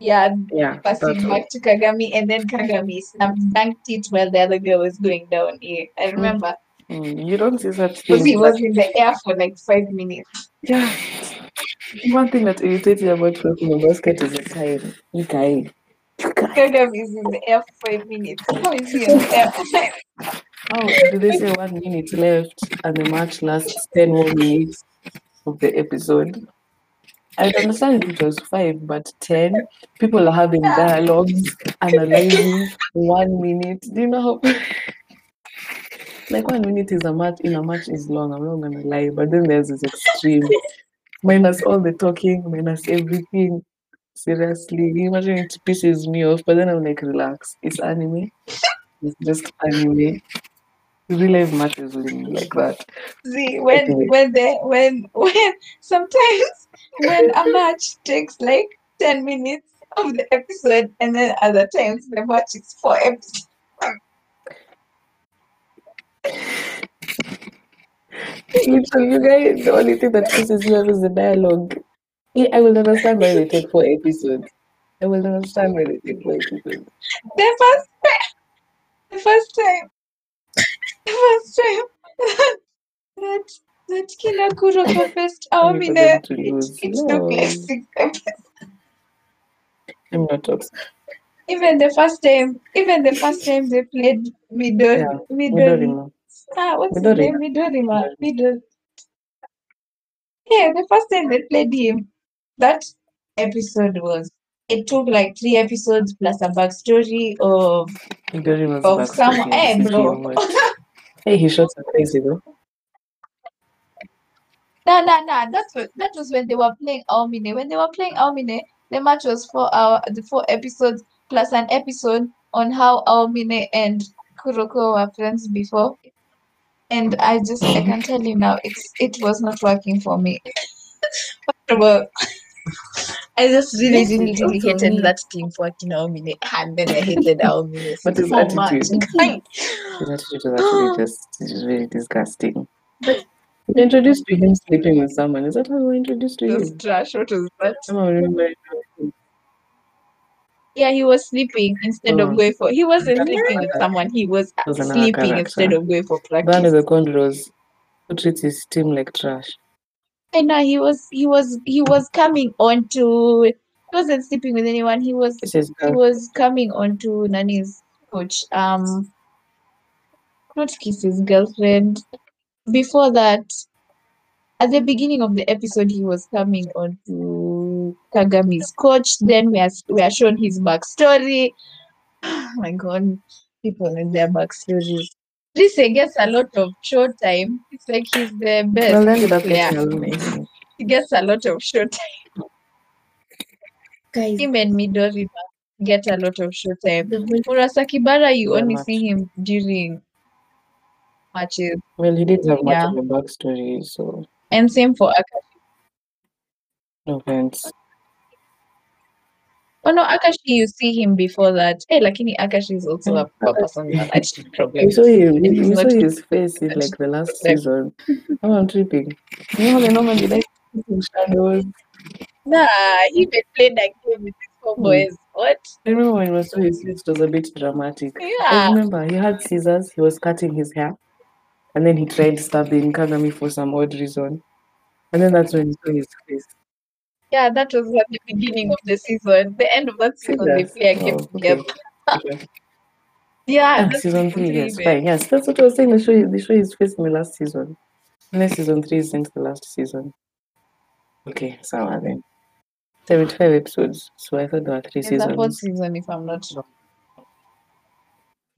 Yeah, Yeah, passing back to Kagami, and then Kagami snapped it while the other girl was going down here. I remember Mm, you don't see such things. because he was in the air for like five minutes. Yeah. One thing that irritates me about Kuroko no Basket is the time. You. You. Kagami is in the air for five minutes. How is he in the air for five How do they say one minute left and the match lasts 10 more minutes of the episode? I understand it was five, but 10 people are having dialogues, analyzing one minute. Do you know how? like one minute is a match in a match is long. I'm not gonna lie, but then there's this extreme minus all the talking, minus everything. Seriously, imagine it pisses me off, but then I'm like, relax. It's anime. It's just anime. Real life matches like that. See, when Okay. when the when when sometimes when a match takes like ten minutes of the episode, and then other times the match is four episodes. Literally, you guys, the only thing that pisses me off is the dialogue. I will understand why they take four episodes. I will understand why they take four episodes. The first the first time, first that that faced Only for Aomine, them to it, lose. it No. episodes. I'm not upset. Even the first time, even the first time they played Midori, Yeah, Midori, ah, what's Midori. his name? Midorima, Midori. Yeah, the first time they played him, that episode was. It took like three episodes plus a backstory of of backstory someone. Hey, bro. What- Hey, he shot a crazy though. No, no, no. That's what that was when they were playing Aomine. When they were playing Aomine, the match was four hour the four episodes plus an episode on how Aomine and Kuroko were friends before. And I just I can tell you now, it's it was not working for me. All, I just really, Yes, really, it really also hated me. that team for working Aomine, and then I hated Aomine But his so much. attitude. Guy, His attitude is actually just it's really disgusting. But we introduced to him sleeping with someone. Is that how we were introduced to him? was trash. What was that? Someone remember Yeah, he was sleeping instead Oh. of going for. He wasn't That's sleeping with someone. He was was sleeping character. instead of going for practice. One of practice. the Condros who treats his team like trash. I know he was. He was. He was coming on to. He wasn't sleeping with anyone. He was. He was coming on to Nani's coach. Um, not kiss his girlfriend. Before that, at the beginning of the episode, he was coming on to Kagami's coach. Then we are we are shown his backstory. Oh my god, people and their backstories. Rise gets a lot of show time. It's like he's the best well, ended up player. getting. He gets a lot of show time. guys. Him and Midori get a lot of show time. The way Murasakibara, you only much. see him during matches. Well, he did have much of a backstory, so And same for Akashi. no offense. Oh no, Akashi, you see him before that. Hey, lakini Akashi is also a, a person with attitude problem. We saw him. You, saw his face in like the last season. Oh, I'm tripping. You know they normally like shadows. Nah, he even played that game with his four Hmm. boys. What? I remember when he was so his it was a bit dramatic. Yeah. I remember he had scissors, he was cutting his hair, and then he tried stabbing Kagami for some odd reason. And then that's when he saw his face. Yeah, that was at the beginning of the season. The end of that season, they Scissors. play a game Oh, okay. together. Okay. Yeah, Ah, that's season three, yes, fine. Yes, that's what I was saying. The show, they show his face in the last season. And then season three is into the last season. Okay, so then. 75 episodes. So I thought there were three It's the fourth seasons. season, if I'm not wrong.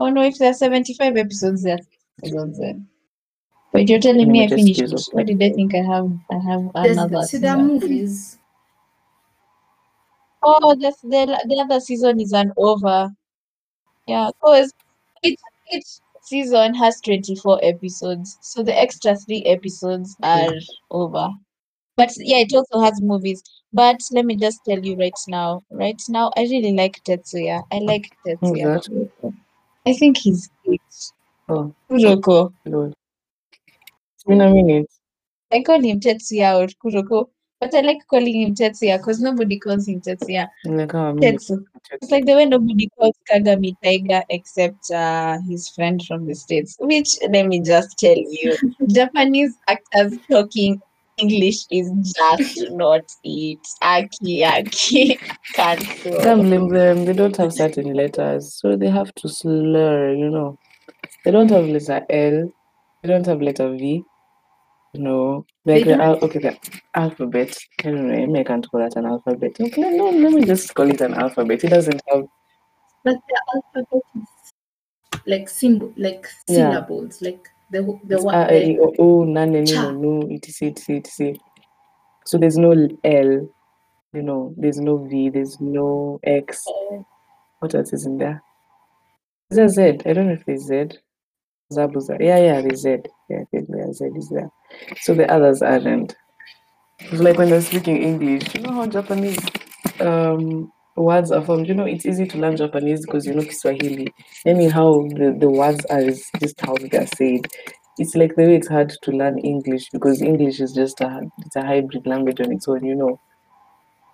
Oh no, if there are 75 episodes, there are six seasons then. But you're telling me me I finished use it. up Why that did I think I have I have There's, another see, there are season? movies. Oh, that's the the other season is an over. Yeah, because each each season has 24 episodes, so the extra three episodes are over. But yeah, it also has movies. But let me just tell you right now, right now, I really like Tetsuya. I like Tetsuya. I think he's great. Oh, Kuroko. Lord. It's a minute. I call him Tetsuya or Kuroko, but I like calling him Tetsuya because nobody calls him Tetsuya. Like how a minute. Tetsu. It's like the way nobody calls Kagami Tiger except uh, his friend from the States. Which, let me just tell you, Japanese actors talking English is just not it. Aki, aki, Can't cancel. blame them. They don't have certain letters, so they have to slur, you know. They don't have letter L. They don't have letter V. No. Like They the al- okay, the alphabet. I don't know. I can't call that an alphabet. Okay, no, let me just call it an alphabet. It doesn't have But the alphabet is like symbol, like Yeah. syllables, like the the one. A, E, The, O, O, nane, nino, cha. no, etc, etc, etc. So there's no L, you know, there's no V, there's no X. Eh. What else is in there? Is there Z? I don't know if there's Z. Zabuza. Yeah, yeah, there's Z. Yeah, there's Z is there. So the others aren't. It's like when they're speaking English. You know how Japanese um words are formed. You know, it's easy to learn Japanese because you know Kiswahili. Anyhow, the, the words are just how they're said. It's like the way it's hard to learn English because English is just a it's a hybrid language on its own. You know,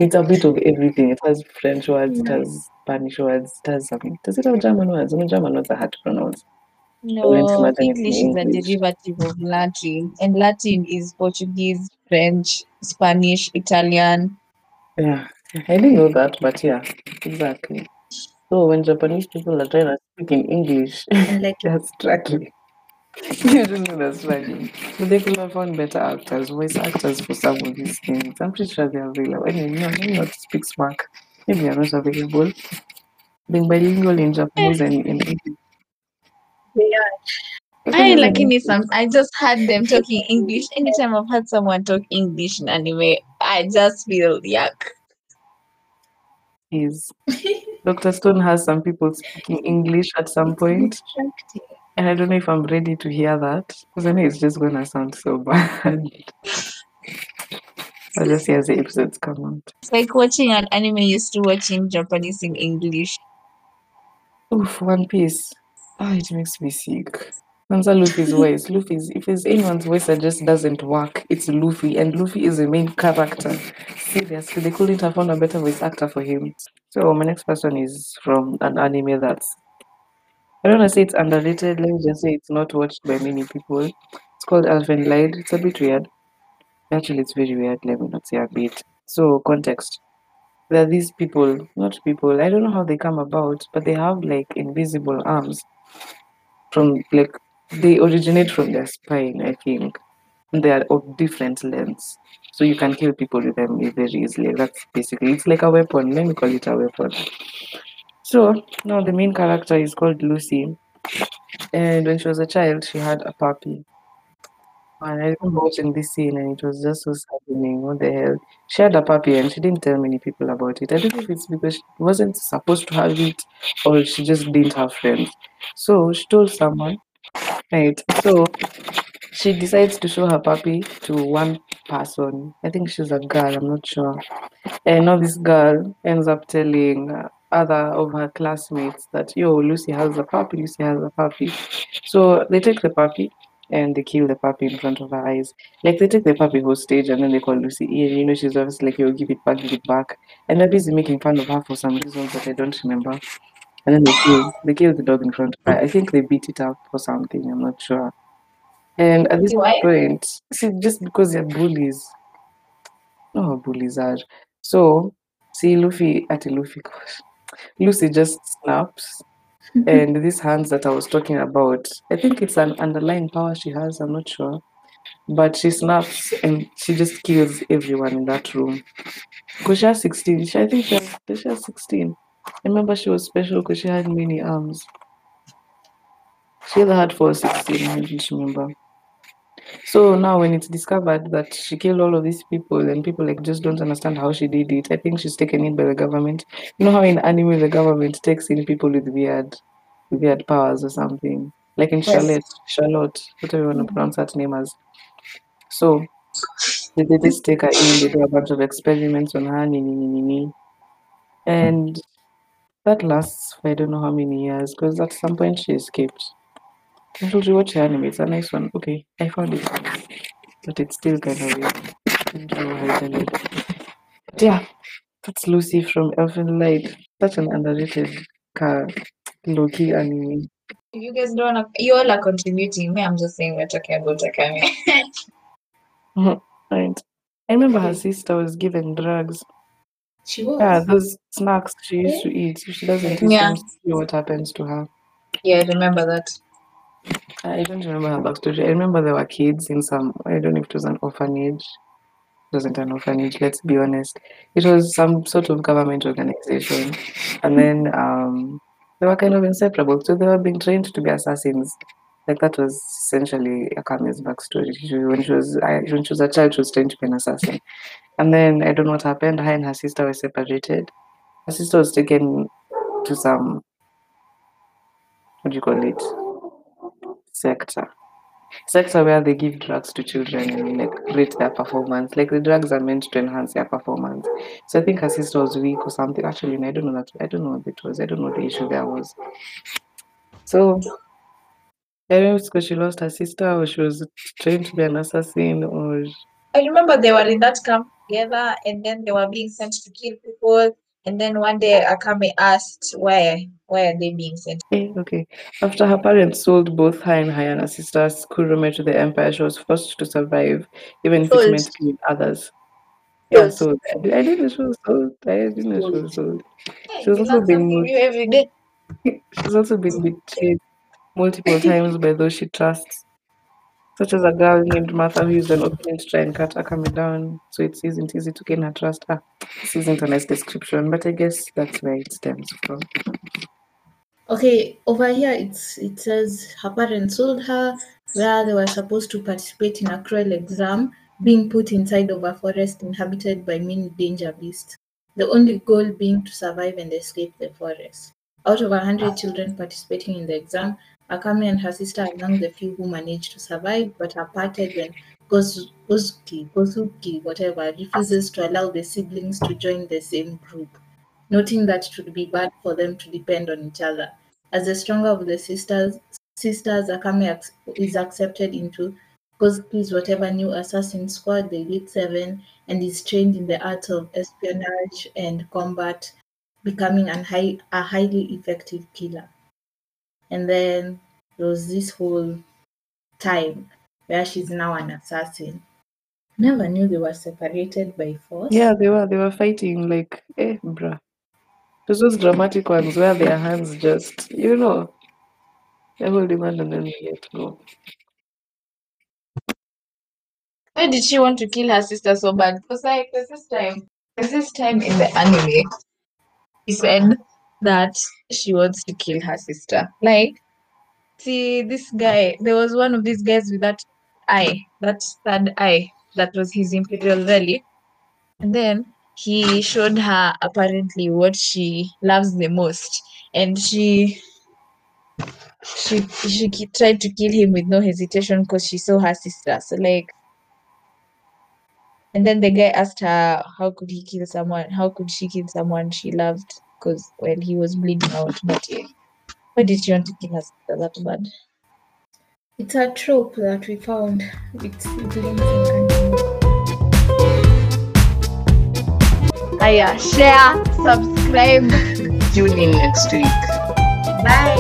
it's a bit of everything. It has French words, it has Spanish words, it has some. Does it have German words? I mean, German words are hard to pronounce. Wouldn't No, imagine it in English is a derivative of Latin, and Latin is Portuguese, French, Spanish, Italian. Yeah, I didn't know that, but yeah, exactly. So when Japanese people are trying to speak in English, like they're struggling. you just know they're struggling. But they could have found better actors, voice actors for some of these things. I'm pretty sure they're available. Anyway, no, maybe not speak smack. Maybe they're not available. Being bilingual in Japanese and in English. Are. I lakini some I just had them talking English. Anytime I've had someone talk English in anime, I just feel yuck. is Dr. Stone has some people speaking English at some point. And I don't know if I'm ready to hear that because I know it's just gonna sound so bad. I'll just as the episodes come out. It's like watching an anime used to watching Japanese in English. Oof, One Piece. Ah, it makes me sick. Answer Luffy's voice. Luffy's if there's anyone's voice that just doesn't work, it's Luffy, and Luffy is the main character. Seriously, they couldn't have found a better voice actor for him. So my next person is from an anime that's I don't want to say it's underrated. Let me just say it's not watched by many people. It's called Elfen Lied. It's a bit weird. Actually, it's very weird. Let me not say a bit. So context. There are these people, not people. I don't know how they come about, but they have like invisible arms. From like they originate from their spine, I think. They are of different lengths. So you can kill people with them very easily. That's basically it's like a weapon. Let me call it a weapon. So now the main character is called Lucy. And when she was a child, she had a puppy. I remember watching this scene and it was just so saddening. What the hell? She had a puppy and she didn't tell many people about it. I don't know if it's because she wasn't supposed to have it or she just didn't have friends. So she told someone, right? So she decides to show her puppy to one person. I think she's a girl, I'm not sure. And now this girl ends up telling other of her classmates that, yo, Lucy has a puppy, Lucy has a puppy. So they take the puppy and they kill the puppy in front of her eyes. Like they take the puppy hostage and then they call Lucy in. You know, she's obviously like, "Yo, give it back, give it back," and they're busy making fun of her for some reason that I don't remember. And then they kill they kill the dog in front of her. I think they beat it up for something. I'm not sure. And at this Why? point, see, just because they're bullies. Oh, bullies are. So, see, Luffy at Luffy, gosh, Lucy just snaps. And these hands that I was talking about, I think it's an underlying power she has, I'm not sure. But she snaps and she just kills everyone in that room. Because she has 16. She, I think she has, she has 16. I remember she was special because she had many arms. She either had four or 16, I don't remember. So now when it's discovered that she killed all of these people and people like just don't understand how she did it, I think she's taken in by the government. You know how in anime the government takes in people with weird weird powers or something. Like in Yes. Charlotte, Charlotte, whatever you want to mm-hmm. pronounce that name as. So they, they just take her in, they do a bunch of experiments on her, ni, ni, ni, ni, ni. and that lasts for I don't know how many years because at some point she escaped. I told you watch the anime, it's a nice one. Okay, I found it. But it's still kind of weird. I don't know how to tell it. But yeah, that's Lucy from Elfen Lied. Such an underrated car low key anime. If you guys don't have, you all are contributing. Me, I'm just saying we're talking about Akame. Right. I remember her sister was given drugs. She was. Yeah, those snacks she used to eat. She doesn't eat Yeah. them, see what happens to her. yeah, I remember that. I don't remember her backstory. I remember there were kids in some, I don't know if it was an orphanage. It wasn't an orphanage, let's be honest. It was some sort of government organization. And then um, they were kind of inseparable. So they were being trained to be assassins. Like that was essentially Akame's backstory. She, when she was I, when she was a child, she was trained to be an assassin. And then I don't know what happened. Her and her sister were separated. Her sister was taken to some what do you call it? Sector. Sector where they give drugs to children and like rate their performance. Like the drugs are meant to enhance their performance. So I think her sister was weak or something. Actually, I don't know that. I don't know what it was. I don't know the issue there was. So I don't know because she lost her sister or she was trained to be an assassin or I remember they were in that camp together, and then they were being sent to kill people. And then one day Akame asked, "Why? Why are they being sent?" Eh, okay. After her parents sold both her and her younger sister's Kurome to the Empire, she was forced to survive, even if it Sold. meant killing others. Yeah, Sold. sold. I, I didn't know she was sold. I didn't know she was sold. She was also being moved. every day. She's also been betrayed multiple times by those she trusts, such as a girl named Martha who used an opening to try and cut Akame down, so it isn't easy to gain her trust. Ah, this isn't a nice description, but I guess that's where it stems from. Okay, over here it's it says her parents sold her where they were supposed to participate in a cruel exam, being put inside of a forest inhabited by many danger beasts. The only goal being to survive and escape the forest. Out of a hundred children participating in the exam, Akame and her sister are among the few who managed to survive, but are parted when Goz- Gozuki, Gozuki, whatever, refuses to allow the siblings to join the same group noting that it would be bad for them to depend on each other. As the stronger of the sisters, sisters Akame is accepted into Gozuki's whatever new assassin squad, the Elite Seven, and is trained in the arts of espionage and combat, becoming an high, a highly effective killer. And then there was this whole time where she's now an assassin. Never knew they were separated by force. Yeah, they were they were fighting like eh bruh. Those those dramatic ones where their hands just you know they hold him hand and then they let go. Why did she want to kill her sister so bad? Because like there's this time, there's this time in the anime, he said that she wants to kill her sister. Like, see, this guy, there was one of these guys with that eye, that third eye, that was his imperial rally, and then he showed her apparently what she loves the most, and she. She she tried to kill him with no hesitation because she saw her sister. So like and then the guy asked her, how could he kill someone? How could she kill someone she loved? Because well, he was bleeding out. But yeah, why did she want to kill us that bad? It's a trope that we found. It's it links and continues. Aya, share, subscribe. Tune in next week. Bye.